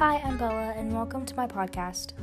Hi, I'm Bella, and welcome to my podcast.